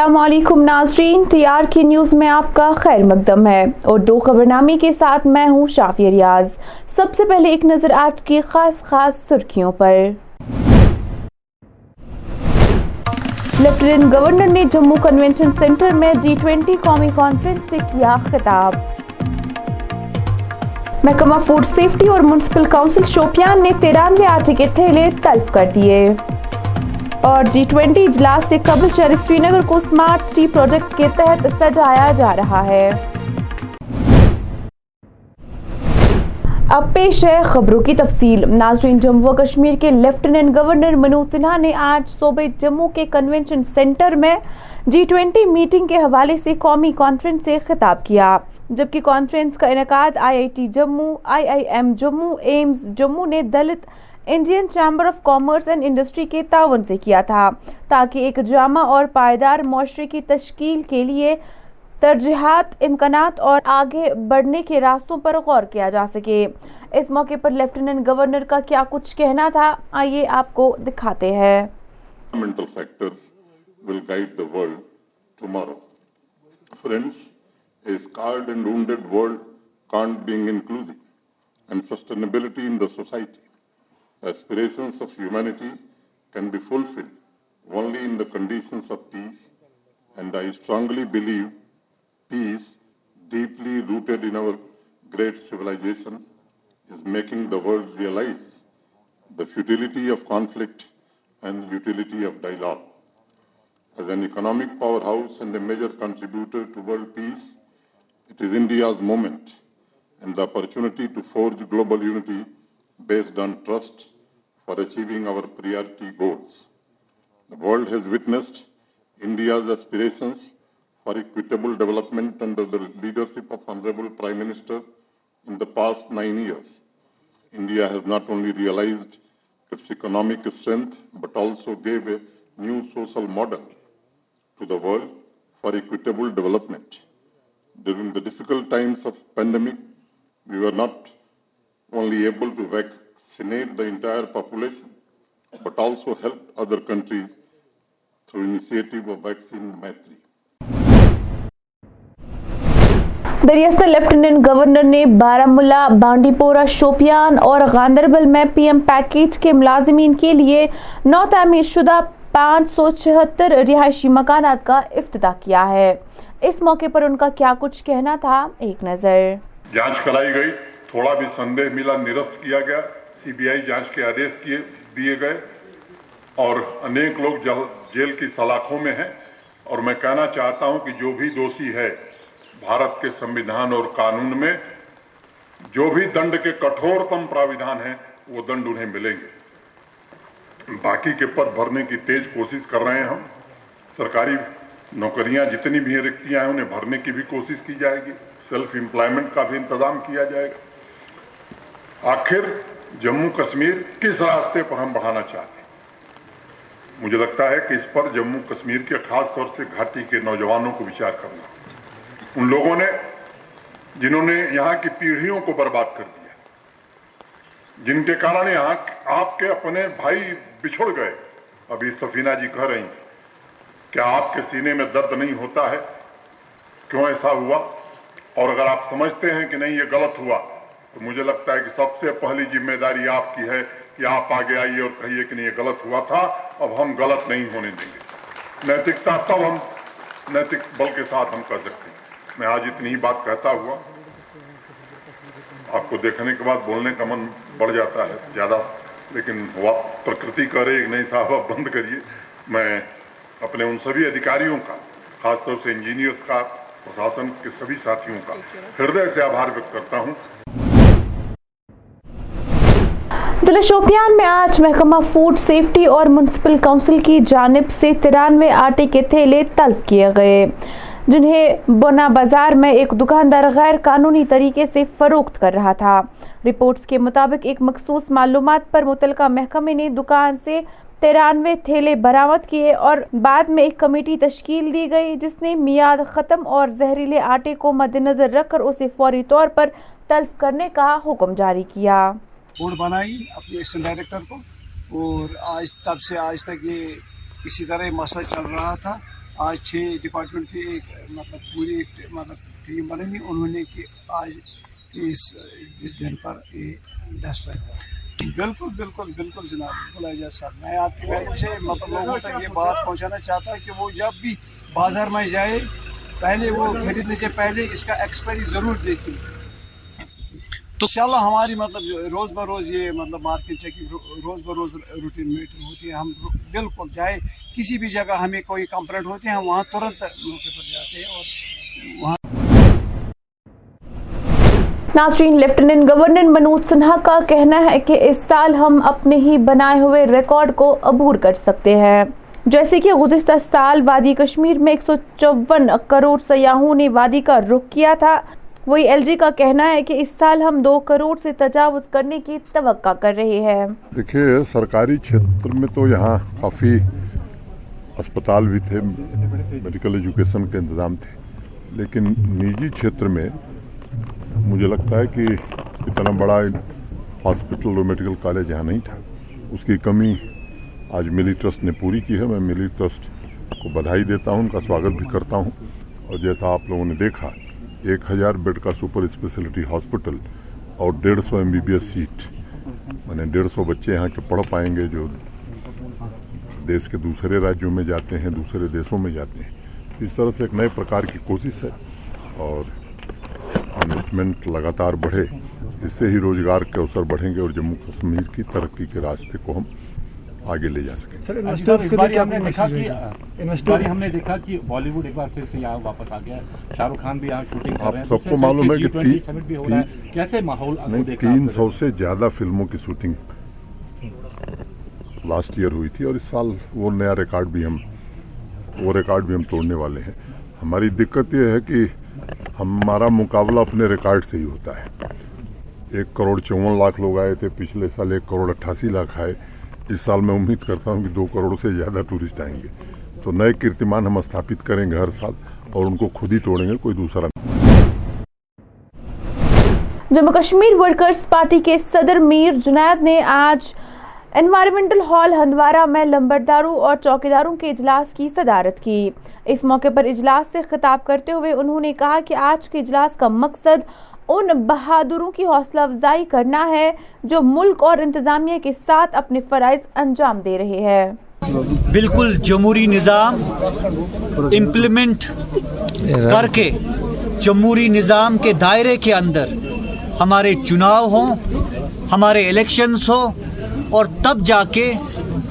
السلام علیکم ناظرین ٹی آر کی نیوز میں آپ کا خیر مقدم ہے اور دو خبرنامے کے ساتھ میں ہوں شافی ریاض۔ سب سے پہلے ایک نظر آج کی خاص خاص سرخیوں پر۔ لیفٹیننٹ گورنر نے جموں کنونشن سینٹر میں جی ٹوینٹی قومی کانفرنس سے کیا خطاب۔ محکمہ فوڈ سیفٹی اور منسپل کاؤنسل شوپیان نے تیرانوے آٹے کے تھیلے تلف کر دیے۔ اور جی ٹوینٹی اجلاس سے قبل شہر سری نگر کو سمارٹ سٹی پروجیکٹ کے تحت سجایا جا رہا ہے۔ اب پیش ہے خبروں کی تفصیل۔ ناظرین، جموں کشمیر کے لیفٹیننٹ گورنر منوج سنہا نے آج صوبے جموں کے کنونشن سینٹر میں جی ٹوینٹی میٹنگ کے حوالے سے قومی کانفرنس سے خطاب کیا۔ جبکہ کانفرنس کا انعقاد I I T Jammu, I I M Jammu, AIIMS Jammu نے Dalit Indian chamber of commerce and industry کے تعاون سے کیا تھا تاکہ ایک جامع اور پائیدار معاشرے کی تشکیل کے لیے ترجیحات امکانات اور آگے بڑھنے کے راستوں پر غور کیا جا سکے اس موقع پر لیفٹیننٹ گورنر کا کیا کچھ کہنا تھا آئیے آپ کو دکھاتے ہیں. Friends, Aspirations of humanity can be fulfilled only in the conditions of peace, and I strongly believe peace, deeply rooted in our great civilization, is making the world realize the futility of conflict and utility of dialogue. As an economic powerhouse and a major contributor to world peace, it is India's moment and the opportunity to forge global unity based on trust for achieving our priority goals. The world has witnessed India's aspirations for equitable development under the leadership of Honorable Prime Minister in the past nine years. India has not only realized its economic strength, but also gave a new social model to the world for equitable development. During the difficult times of pandemic, we were not only able to vaccinate the entire population, but also helped other countries through initiative of vaccine Maitri. دریاست lieutenant governor نے بارہ ملا بانڈی پورہ شوپیان اور گاندربل میں P M package کے ملازمین کے لیے نو تعمیر شدہ پانچ سو چھہتر رہائشی مکانات کا افتتاح کیا ہے اس موقع پر ان کا کیا کچھ کہنا تھا ایک نظر جانچ کرائی گئی تھوڑا بھی سندے ملا نرست کیا گیا، سی بی آئی جانچ کے آدیش دیے گئے۔ اور انیک لوگ جیل کی سلاخوں میں ہیں۔ اور میں کہنا چاہتا ہوں کہ جو بھی دوشی ہے بھارت کے سمویدھان اور قانون میں، جو بھی دنڈ کے کٹھورتم پراویدھان ہیں، وہ دنڈ انہیں ملیں گے۔ باقی کے پد بھرنے کی تیز کوشش کر رہے ہیں ہم۔ سرکاری نوکریاں جتنی بھی رکھتیاں ہیں، انہیں بھرنے کی بھی کوشش کی جائے گی۔ سیلف امپلائمنٹ کا بھی انتظام کیا جائے گا۔ آخر جموں کشمیر کس راستے پر ہم بڑھانا چاہتے ہیں؟ مجھے لگتا ہے کہ اس پر جموں کشمیر کے خاص طور سے گھاٹی کے نوجوانوں کو وچار کرنا۔ ان لوگوں نے، جنہوں نے یہاں کی پیڑھیوں کو برباد کر دیا، جن کے کارن یہاں آپ کے اپنے بھائی بچھڑ گئے۔ ابھی سفینہ جی کہہ رہی تھی کیا آپ کے سینے میں درد نہیں ہوتا ہے۔ کیوں ایسا ہوا؟ اور اگر آپ سمجھتے ہیں کہ نہیں، یہ غلط ہوا۔ تو مجھے لگتا ہے کہ سب سے پہلی ذمہ داری آپ کی ہے کہ آپ آگے آئیے اور کہیے کہ نہیں، یہ غلط ہوا تھا، اب ہم غلط نہیں ہونے دیں گے۔ نیتکتا تب ہم، نیتک بل کے ساتھ ہم کر سکتے ہیں۔ میں آج اتنی ہی بات کہتا ہوا، آپ کو دیکھنے کے بعد بولنے کا من بڑھ جاتا ہے زیادہ، لیکن پرکرتی کر رہے نہیں صاحب آپ بند کریے۔ میں اپنے ان سبھی ادھیکاریوں کا، خاص طور سے انجینئرس کا، پرشاسن کے سبھی ساتھیوں کا ہردے سے آبھار ویکت کرتا ہوں۔ ضلع شوپیان میں آج محکمہ فوڈ سیفٹی اور منسپل کاؤنسل کی جانب سے ترانوے آٹے کے تھیلے طلب کیے گئے، جنہیں بنا بازار میں ایک دکاندار غیر قانونی طریقے سے فروخت کر رہا تھا۔ رپورٹس کے مطابق، ایک مخصوص معلومات پر متعلقہ محکمے نے دکان سے ترانوے تھیلے برامت کیے اور بعد میں ایک کمیٹی تشکیل دی گئی، جس نے میاد ختم اور زہریلے آٹے کو مد نظر رکھ کر اسے فوری طور پر تلف کرنے کا حکم جاری کیا۔ بورڈ بنائی اپنے اسٹینٹ ڈائریکٹر کو اور آج تب سے آج تک یہ اسی طرح یہ مسئلہ چل رہا تھا۔ آج چھ ڈپارٹمنٹ کی ایک مطلب پوری ایک مطلب ٹیم بنی انہوں نے کہ آج اس دن پر یہ ڈسٹ رہا بالکل بالکل بالکل جناب بلا اعجاز صاحب۔ میں آپ کی ویلو سے مطلب لوگوں تک یہ بات پہنچانا چاہتا ہوں کہ وہ جب بھی بازار میں جائے، پہلے وہ خریدنے سے پہلے اس کا ایکسپائری ضرور دیکھیں۔ تو انشاءاللہ ہماری مطلب روز بروز یہ مطلب مارکیٹ چیکنگ روز بروز روٹین میٹنگ ہوتی ہے، ہم بالکل جائے کسی بھی جگہ ہمیں کوئی کمپلینٹ ہوتی ہے، ہم وہاں ترنت موقع پر جاتے ہیں اور وہاں ناظرین، لیفٹیننٹ گورنر منوج سنہا کا کہنا ہے کہ اس سال ہم اپنے ہی بنائے ہوئے ریکارڈ کو عبور کر سکتے ہیں۔ جیسے کہ گزشتہ سال وادی کشمیر میں 154 کروڑ سیاحوں نے وادی کا رخ کیا تھا۔ وہی ایل جی کا کہنا ہے کہ اس سال ہم دو کروڑ سے تجاوز کرنے کی توقع کر رہے ہیں۔ دیکھیے، سرکاری چھیتر میں تو یہاں کافی اسپتال بھی تھے، میڈیکل ایجوکیشن کے انتظام تھے، لیکن نجی چھیتر میں مجھے لگتا ہے کہ اتنا بڑا ہاسپٹل اور میڈیکل کالج یہاں نہیں تھا۔ اس کی کمی آج ملی ٹرسٹ نے پوری کی ہے۔ میں ملی ٹرسٹ کو بدھائی دیتا ہوں، ان کا سواگت بھی کرتا ہوں۔ اور جیسا آپ لوگوں نے دیکھا ایک ہزار بیڈ کا سپر اسپیشلٹی ہاسپٹل اور ڈیڑھ سو M B B S seat. یعنی ڈیڑھ سو بچے یہاں کے پڑھ پائیں گے جو دیش کے دوسرے راجیوں میں جاتے ہیں، دوسرے دیشوں میں جاتے ہیں۔ اس طرح سے ایک نئے پرکار کی کوشش ہے اور انویسٹمنٹ لگاتار بڑھے۔ اس سے ہی روزگار کے اوسر بڑھیں گے اور جموں کشمیر کی ترقی کے راستے کو ہم آگے لے جا سکے ہاں جی، انویسٹر ہم نے دیکھا کہ بالی ووڈ ایک بار پھر سے یہاں واپس آ گیا شاہ رخ خان بھی یہاں شوٹنگ کر رہے ہیں۔ سب کو معلوم ہے کہ کیسے ماحول تین سو سے زیادہ فلموں کی شوٹنگ لاسٹ ایئر ہوئی تھی اور اس سال وہ نیا ریکارڈ بھی ہم وہ ریکارڈ بھی ہم توڑنے والے ہیں۔ ہماری دقت یہ ہے کہ ہمارا مقابلہ اپنے ریکارڈ سے ہی ہوتا ہے۔ ایک کروڑ چون لاکھ لوگ آئے تھے پچھلے سال ایک کروڑ اٹھاسی لاکھ آئے۔ اس سال میں امید کرتا ہوں کہ دو کروڑ سے زیادہ ٹورسٹ آئیں گے۔ تو نئے کیرتمان ہم استھاپت کریں گے ہر سال اور ان کو خود ہی توڑیں گے، کوئی دوسرا جموں کشمیر ورکرز پارٹی کے صدر میر جنید نے آج انوائرمنٹل ہال ہندوارہ میں لمبرداروں اور چوکیداروں کے اجلاس کی صدارت کی۔ اس موقع پر اجلاس سے خطاب کرتے ہوئے انہوں نے کہا کہ آج کے اجلاس کا مقصد ان بہادروں کی حوصلہ افزائی کرنا ہے جو ملک اور انتظامیہ کے ساتھ اپنے فرائض انجام دے رہے ہیں۔ بالکل جمہوری نظام امپلیمنٹ کر کے جمہوری نظام کے دائرے کے اندر ہمارے چناؤ ہوں ہمارے الیکشنز ہوں اور تب جا کے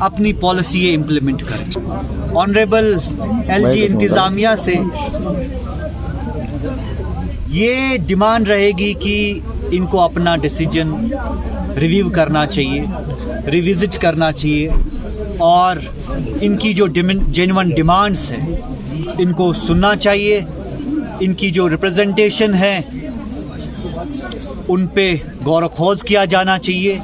اپنی پالیسی امپلیمنٹ کریں۔ آنریبل ایل جی انتظامیہ سے یہ ڈیمانڈ رہے گی کہ ان کو اپنا ڈیسیجن ریویو کرنا چاہیے ریوزٹ کرنا چاہیے، اور ان کی جو جینون ڈیمانڈس ہیں، ان کو سننا چاہیے۔ ان کی جو ریپرزنٹیشن ہے ان پہ غور و خوض کیا جانا چاہیے۔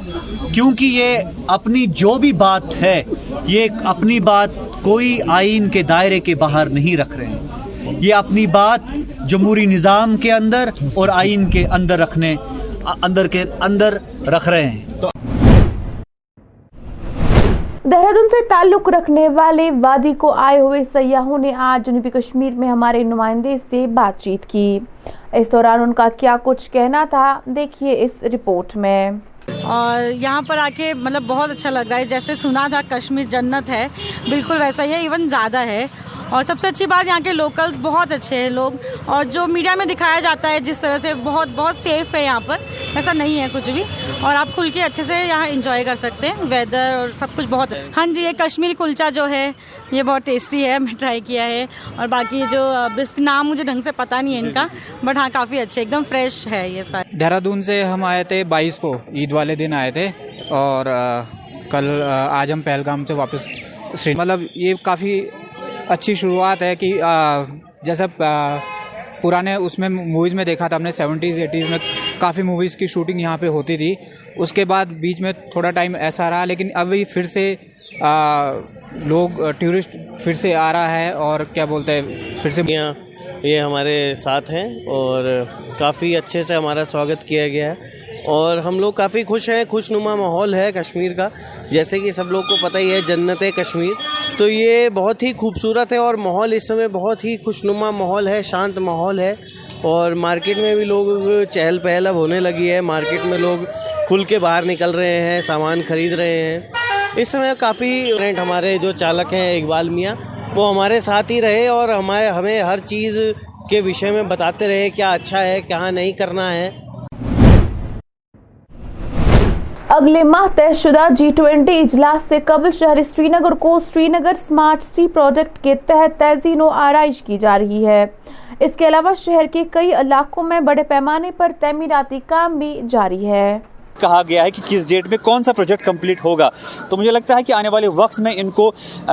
کیونکہ یہ اپنی جو بھی بات ہے، یہ اپنی بات کوئی آئین کے دائرے کے باہر نہیں رکھ رہے۔ ہیں یہ اپنی بات جمہوری نظام کے اندر اور آئین کے اندر رکھنے اندر کے اندر رکھ رہے ہیں۔ دہرادون سے تعلق رکھنے والے وادی کو آئے ہوئے سیاحوں نے آج جنوبی کشمیر میں ہمارے نمائندے سے بات چیت کی۔ اس دوران ان کا کیا کچھ کہنا تھا دیکھیے اس رپورٹ میں۔ اور یہاں پر آ کے مطلب بہت اچھا لگ رہا ہے۔ جیسے سنا تھا کشمیر جنت ہے بالکل ویسا ہی ہے ایون زیادہ ہے۔ اور سب سے اچھی بات یہاں کے لوکلز بہت اچھے ہیں لوگ، اور جو میڈیا میں دکھایا جاتا ہے جس طرح سے بہت بہت سیف ہے یہاں پر، ایسا نہیں ہے کچھ بھی۔ اور آپ کھل کے اچھے سے یہاں انجوائے کر سکتے ہیں ویدر اور سب کچھ بہت۔ ہاں جی یہ کشمیری کلچہ جو ہے، یہ بہت ٹیسٹی ہے، میں ٹرائی کیا ہے۔ اور باقی جو بسک نام مجھے ڈھنگ سے پتہ نہیں ہے ان کا بٹ ہاں کافی اچھے، ایک دم فریش ہے یہ سارے۔ دہرادون سے ہم آئے تھے بائیس کو، عید والے دن آئے تھے۔ اور کل آج ہم پہلگام سے واپس مطلب یہ کافی اچھی شروعات ہے کہ جیسا پرانے اس میں موویز میں دیکھا تھا، ہم نے سیونٹیز ایٹیز میں کافی موویز کی شوٹنگ یہاں پہ ہوتی تھی۔ اس کے بعد بیچ میں تھوڑا ٹائم ایسا رہا، لیکن ابھی پھر سے لوگ ٹورسٹ پھر سے آ رہا ہے اور کیا بولتے ہیں، پھر سے یہ ہمارے ساتھ ہیں اور کافی اچھے سے ہمارا سواگت کیا گیا ہے۔ اور ہم لوگ کافی خوش ہیں خوش نما ماحول ہے کشمیر کا۔ جیسے کہ سب لوگ کو پتہ ہی ہے، جنت کشمیر۔ تو یہ بہت ہی خوبصورت ہے اور ماحول اس سمے بہت ہی خوش نما ماحول ہے، شانت ماحول ہے۔ اور مارکیٹ میں بھی لوگ چہل پہل اب ہونے لگی ہے۔ مارکیٹ میں لوگ کھل کے باہر نکل رہے ہیں، سامان خرید رہے ہیں۔ اس سمے کافی رینٹ ہمارے جو چالک ہیں اقبال میاں، وہ ہمارے ساتھ ہی رہے اور ہمارے ہمیں ہر چیز کے وشے میں بتاتے رہے کیا اچھا ہے کیا نہیں کرنا ہے۔ اگلے ماہ طے شدہ جی ٹوینٹی اجلاس سے قبل شہر سری نگر کو Srinagar smart city project کے تحت تزئین و آرائش کی جا رہی ہے۔ اس کے علاوہ شہر کے کئی علاقوں میں بڑے پیمانے پر تعمیراتی کام بھی جاری ہے۔ کہا گیا ہے کہ کس ڈیٹ میں کون سا پروجیکٹ کمپلیٹ ہوگا؟ تو مجھے لگتا ہے کہ آنے والے وقت میں ان کو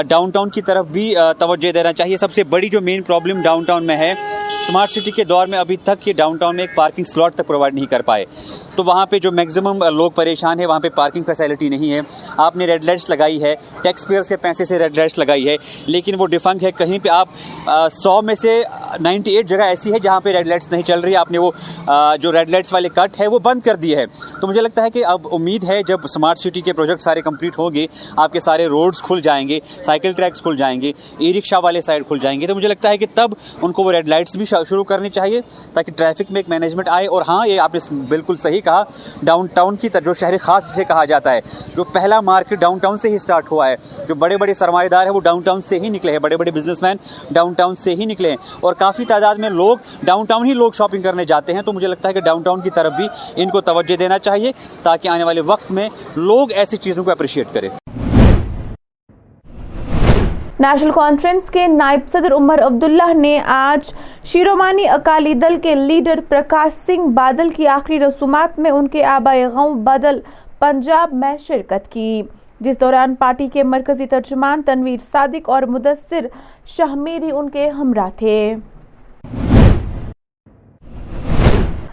ڈاؤن ٹاؤن کی طرف بھی توجہ دینا چاہیے۔ سب سے بڑی جو مین پرابلم ڈاؤن ٹاؤن میں ہے اسمارٹ سٹی کے دور میں ابھی تک یہ ڈاؤن ٹاؤن میں ایک پارکنگ سلاٹ تک پرووائڈ نہیں کر پائے۔ تو وہاں پہ جو میکزیمم لوگ پریشان ہیں، وہاں پہ پارکنگ فیسلٹی نہیں ہے۔ آپ نے ریڈ لائٹس لگائی ہے ٹیکس پیئرس کے پیسے سے ریڈ لائٹس لگائی ہے، لیکن وہ ڈیفنگ ہے۔ کہیں پہ آپ سو میں سے نائنٹی ایٹ جگہ ایسی ہے جہاں پہ ریڈ لائٹس نہیں چل رہی۔ آپ نے وہ جو ریڈ لائٹس والے کٹ ہے، وہ بند کر دیے ہے۔ تو مجھے لگتا ہے کہ اب امید ہے، جب اسمارٹ سٹی کے پروجیکٹ سارے کمپلیٹ ہوں گے، آپ کے سارے روڈس کھل جائیں گے سائیکل ٹریکس کھل جائیں گے ای رکشا والے سائڈ کھل جائیں گے۔ تو مجھے لگتا ہے کہ تب ان کو وہ ریڈ لائٹس بھی شروع کرنی چاہیے، تاکہ ٹریفک میں ایک مینجمنٹ آئے۔ اور ہاں یہ آپ نے بالکل صحیح کا ڈاؤن ڈاؤن ٹاؤن کی جو شہر خاص جسے کہا جاتا ہے، جو پہلا مارکیٹ ڈاؤن ٹاؤن سے ہی سٹارٹ ہوا ہے، جو بڑے بڑے سرمایہ دار ہیں، وہ ڈاؤن ٹاؤن سے ہی نکلے ہیں۔ بڑے بڑے بزنس مین ڈاؤن ٹاؤن سے ہی نکلے ہیں۔ اور کافی تعداد میں لوگ ڈاؤن ٹاؤن ہی لوگ شاپنگ کرنے جاتے ہیں۔ تو مجھے لگتا ہے کہ ڈاؤن ٹاؤن کی طرف بھی ان کو توجہ دینا چاہیے تاکہ آنے والے وقت میں لوگ ایسی چیزوں کو اپریشیٹ کریں۔ نیشنل کانفرنس کے نائب صدر عمر عبداللہ نے آج شیرومانی اکالی دل کے لیڈر پرکاش سنگھ بادل کی آخری رسومات میں ان کے آبائی غاؤں بادل پنجاب میں شرکت کی۔ جس دوران پارٹی کے مرکزی ترجمان تنویر صادق اور مدثر شہمیری ان کے ہمراہ تھے۔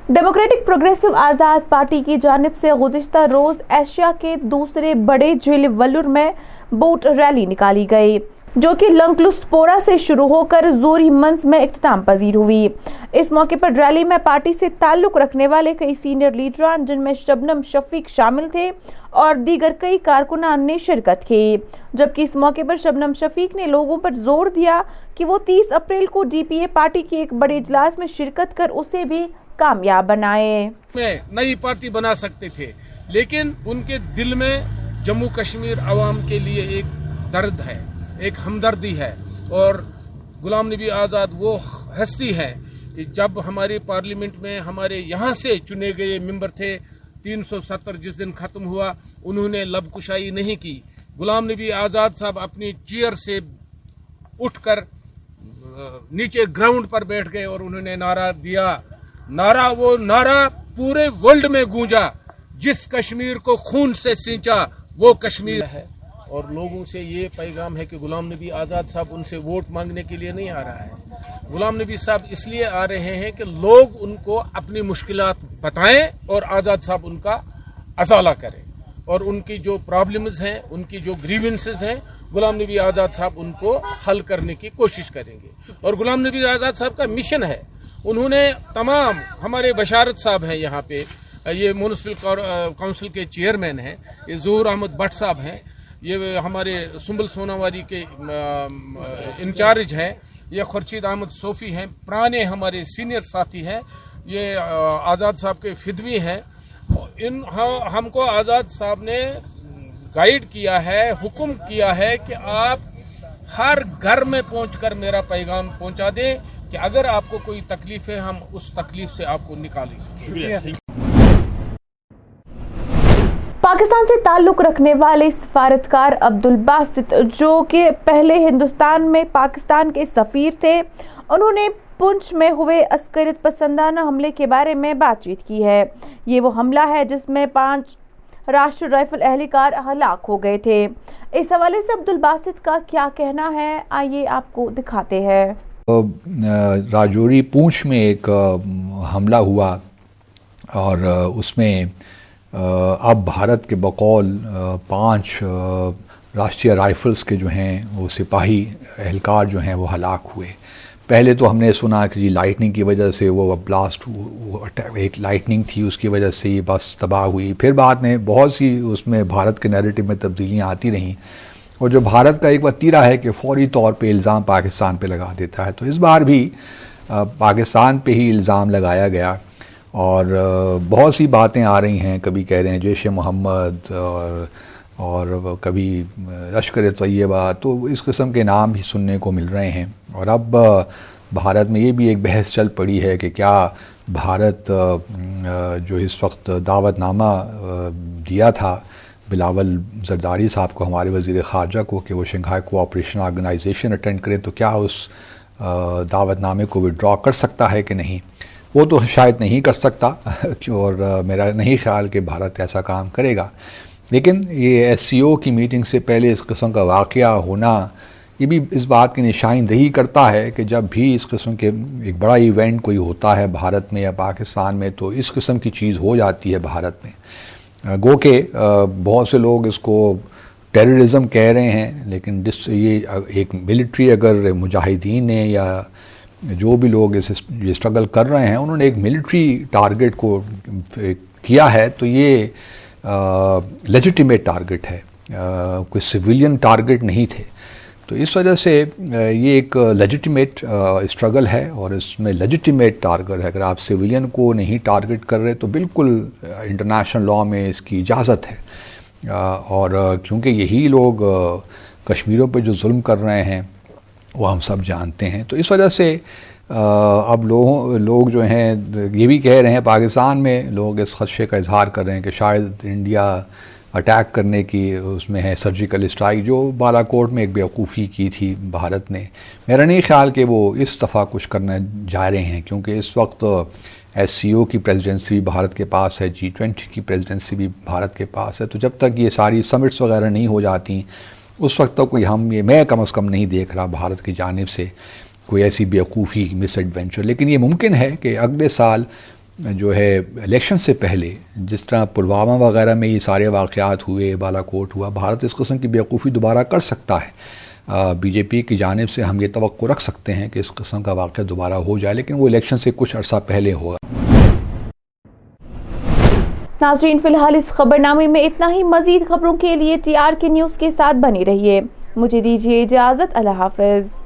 ڈیموکریٹک پروگریسو آزاد پارٹی کی جانب سے گزشتہ روز ایشیا کے دوسرے بڑے جھیل ولر میں بوٹ ریلی نکالی گئی۔ جو کہ لنکلوسپورا سے شروع ہو کر زوری منز میں اختتام پذیر ہوئی۔ اس موقع پر ریلی میں پارٹی سے تعلق رکھنے والے کئی سینئر لیڈران جن میں شبنم شفیق شامل تھے اور دیگر کئی کارکنان نے شرکت کی۔ جبکہ اس موقع پر شبنم شفیق نے لوگوں پر زور دیا کہ وہ تیس اپریل کو ڈی پی اے پارٹی کی ایک بڑے اجلاس میں شرکت کر اسے بھی کامیاب بنائے۔ میں نئی پارٹی بنا سکتے تھے، لیکن ان کے دل میں جموں کشمیر عوام کے لیے ایک درد ہے۔ ایک ہمدردی ہے اور غلام نبی آزاد وہ ہستی ہے کہ جب ہمارے پارلیمنٹ میں ہمارے یہاں سے چنے گئے ممبر تھے، تین سو ستر جس دن ختم ہوا، انہوں نے لب کشائی نہیں کی۔ غلام نبی آزاد صاحب اپنی چیئر سے اٹھ کر نیچے گراؤنڈ پر بیٹھ گئے اور انہوں نے نعرہ دیا۔ نعرہ، وہ نعرہ پورے ورلڈ میں گونجا۔ جس کشمیر کو خون سے سینچا، وہ کشمیر ہے۔ اور لوگوں سے یہ پیغام ہے کہ غلام نبی آزاد صاحب ان سے ووٹ مانگنے کے لیے نہیں آ رہا ہے۔ غلام نبی صاحب اس لیے آ رہے ہیں کہ لوگ ان کو اپنی مشکلات بتائیں اور آزاد صاحب ان کا ازالہ کریں۔ اور ان کی جو پرابلمز ہیں، ان کی جو گریونسز ہیں، غلام نبی آزاد صاحب ان کو حل کرنے کی کوشش کریں گے۔ اور غلام نبی آزاد صاحب کا مشن ہے۔ انہوں نے تمام ہمارے بشارت صاحب ہیں یہاں پہ۔ یہ میونسپل کونسل کے چیئرمین ہیں۔ یہ ظہور احمد بٹ صاحب ہیں۔ یہ ہمارے سنبل سوناواری کے انچارج ہیں، یہ خورشید احمد صوفی ہیں، پرانے ہمارے سینئر ساتھی ہیں، یہ آزاد صاحب کے فدوی ہیں۔ ان ہاں، ہم کو آزاد صاحب نے گائیڈ کیا ہے، حکم کیا ہے کہ آپ ہر گھر میں پہنچ کر میرا پیغام پہنچا دیں کہ اگر آپ کو کوئی تکلیف ہے، ہم اس تکلیف سے آپ کو نکالیں۔ پاکستان سے تعلق رکھنے والے سفارتکار عبد الباسط جو کہ پہلے ہندوستان میں پاکستان کے سفیر تھے، انہوں نے پنچ میں ہوئے عسکریت پسندانہ حملے کے بارے میں بات چیت کی ہے۔ یہ وہ حملہ ہے جس میں پانچ راشٹر رائفل اہلکار ہلاک ہو گئے تھے۔ اس حوالے سے عبد الباسط کا کیا کہنا ہے؟ آئیے آپ کو دکھاتے ہیں۔ راجوری پونچھ میں ایک حملہ ہوا اور اس میں اب بھارت کے بقول پانچ راشٹریہ رائفلز کے جو ہیں، وہ سپاہی اہلکار جو ہیں، وہ ہلاک ہوئے۔ پہلے تو ہم نے سنا کہ جی لائٹننگ کی وجہ سے وہ بلاسٹ ایک لائٹننگ تھی، اس کی وجہ سے یہ بس تباہ ہوئی۔ پھر بعد میں بہت سی اس میں بھارت کے نیریٹو میں تبدیلیاں آتی رہیں۔ اور جو بھارت کا ایک وطیرہ ہے کہ فوری طور پہ الزام پاکستان پہ لگا دیتا ہے۔ تو اس بار بھی پاکستان پہ ہی الزام لگایا گیا۔ اور بہت سی باتیں آ رہی ہیں، کبھی کہہ رہے ہیں جیش محمد، اور اور کبھی لشکر طیبہ، تو اس قسم کے نام بھی سننے کو مل رہے ہیں۔ اور اب بھارت میں یہ بھی ایک بحث چل پڑی ہے کہ کیا بھارت جو اس وقت دعوت نامہ دیا تھا بلاول زرداری صاحب کو، ہمارے وزیر خارجہ کو، کہ وہ شنگھائی کوآپریشن آرگنائزیشن اٹینڈ کریں تو کیا اس دعوت نامے کو وڈرا کر سکتا ہے کہ نہیں؟ وہ تو شاید نہیں کر سکتا اور میرا نہیں خیال کہ بھارت ایسا کام کرے گا۔ لیکن یہ ایس سی او کی میٹنگ سے پہلے اس قسم کا واقعہ ہونا، یہ بھی اس بات کی نشاندہی کرتا ہے کہ جب بھی اس قسم کے ایک بڑا ایونٹ کوئی ہوتا ہے بھارت میں یا پاکستان میں، تو اس قسم کی چیز ہو جاتی ہے بھارت میں۔ گو کہ بہت سے لوگ اس کو ٹیررزم کہہ رہے ہیں، لیکن جس یہ ایک ملٹری اگر مجاہدین نے یا جو بھی لوگ اس یہ اسٹرگل کر رہے ہیں، انہوں نے ایک ملٹری ٹارگٹ کو کیا ہے تو یہ لیجیٹیمیٹ ٹارگٹ ہے۔ کوئی سویلین ٹارگٹ نہیں تھے۔ تو اس وجہ سے یہ ایک لیجیٹیمیٹ اسٹرگل ہے اور اس میں لیجیٹیمیٹ ٹارگٹ ہے۔ اگر آپ سویلین کو نہیں ٹارگٹ کر رہے تو بالکل انٹرنیشنل لاء میں اس کی اجازت ہے۔ اور کیونکہ یہی لوگ کشمیروں پہ جو ظلم کر رہے ہیں وہ ہم سب جانتے ہیں۔ تو اس وجہ سے اب لوگوں، لوگ جو ہیں، یہ بھی کہہ رہے ہیں، پاکستان میں لوگ اس خدشے کا اظہار کر رہے ہیں کہ شاید انڈیا اٹیک کرنے کی اس میں ہے سرجیکل اسٹرائک جو بالا کوٹ میں ایک بیوقوفی کی تھی بھارت نے۔ میرا نہیں خیال کہ وہ اس دفعہ کچھ کرنا جا رہے ہیں، کیونکہ اس وقت ایس سی او کی پریزیڈنسی بھی بھارت کے پاس ہے جی ٹوینٹی کی پریزیڈنسی بھی بھارت کے پاس ہے۔ تو جب تک یہ ساری سمٹس وغیرہ نہیں ہو جاتی اس وقت تک کوئی ہم یہ میں کم از کم نہیں دیکھ رہا بھارت کی جانب سے کوئی ایسی بیوقوفی مس ایڈونچر، لیکن یہ ممکن ہے کہ اگلے سال جو ہے الیکشن سے پہلے جس طرح پلوامہ وغیرہ میں یہ سارے واقعات ہوئے، بالا کوٹ ہوا، بھارت اس قسم کی بیوقوفی دوبارہ کر سکتا ہے۔ بی جے پی کی جانب سے ہم یہ توقع رکھ سکتے ہیں کہ اس قسم کا واقعہ دوبارہ ہو جائے، لیکن وہ الیکشن سے کچھ عرصہ پہلے ہوگا۔ ناظرین، فی الحال اس خبر نامے میں اتنا ہی۔ مزید خبروں کے لیے ٹی آر کے نیوز کے ساتھ بنی رہیے۔ مجھے دیجیے اجازت۔ اللہ حافظ۔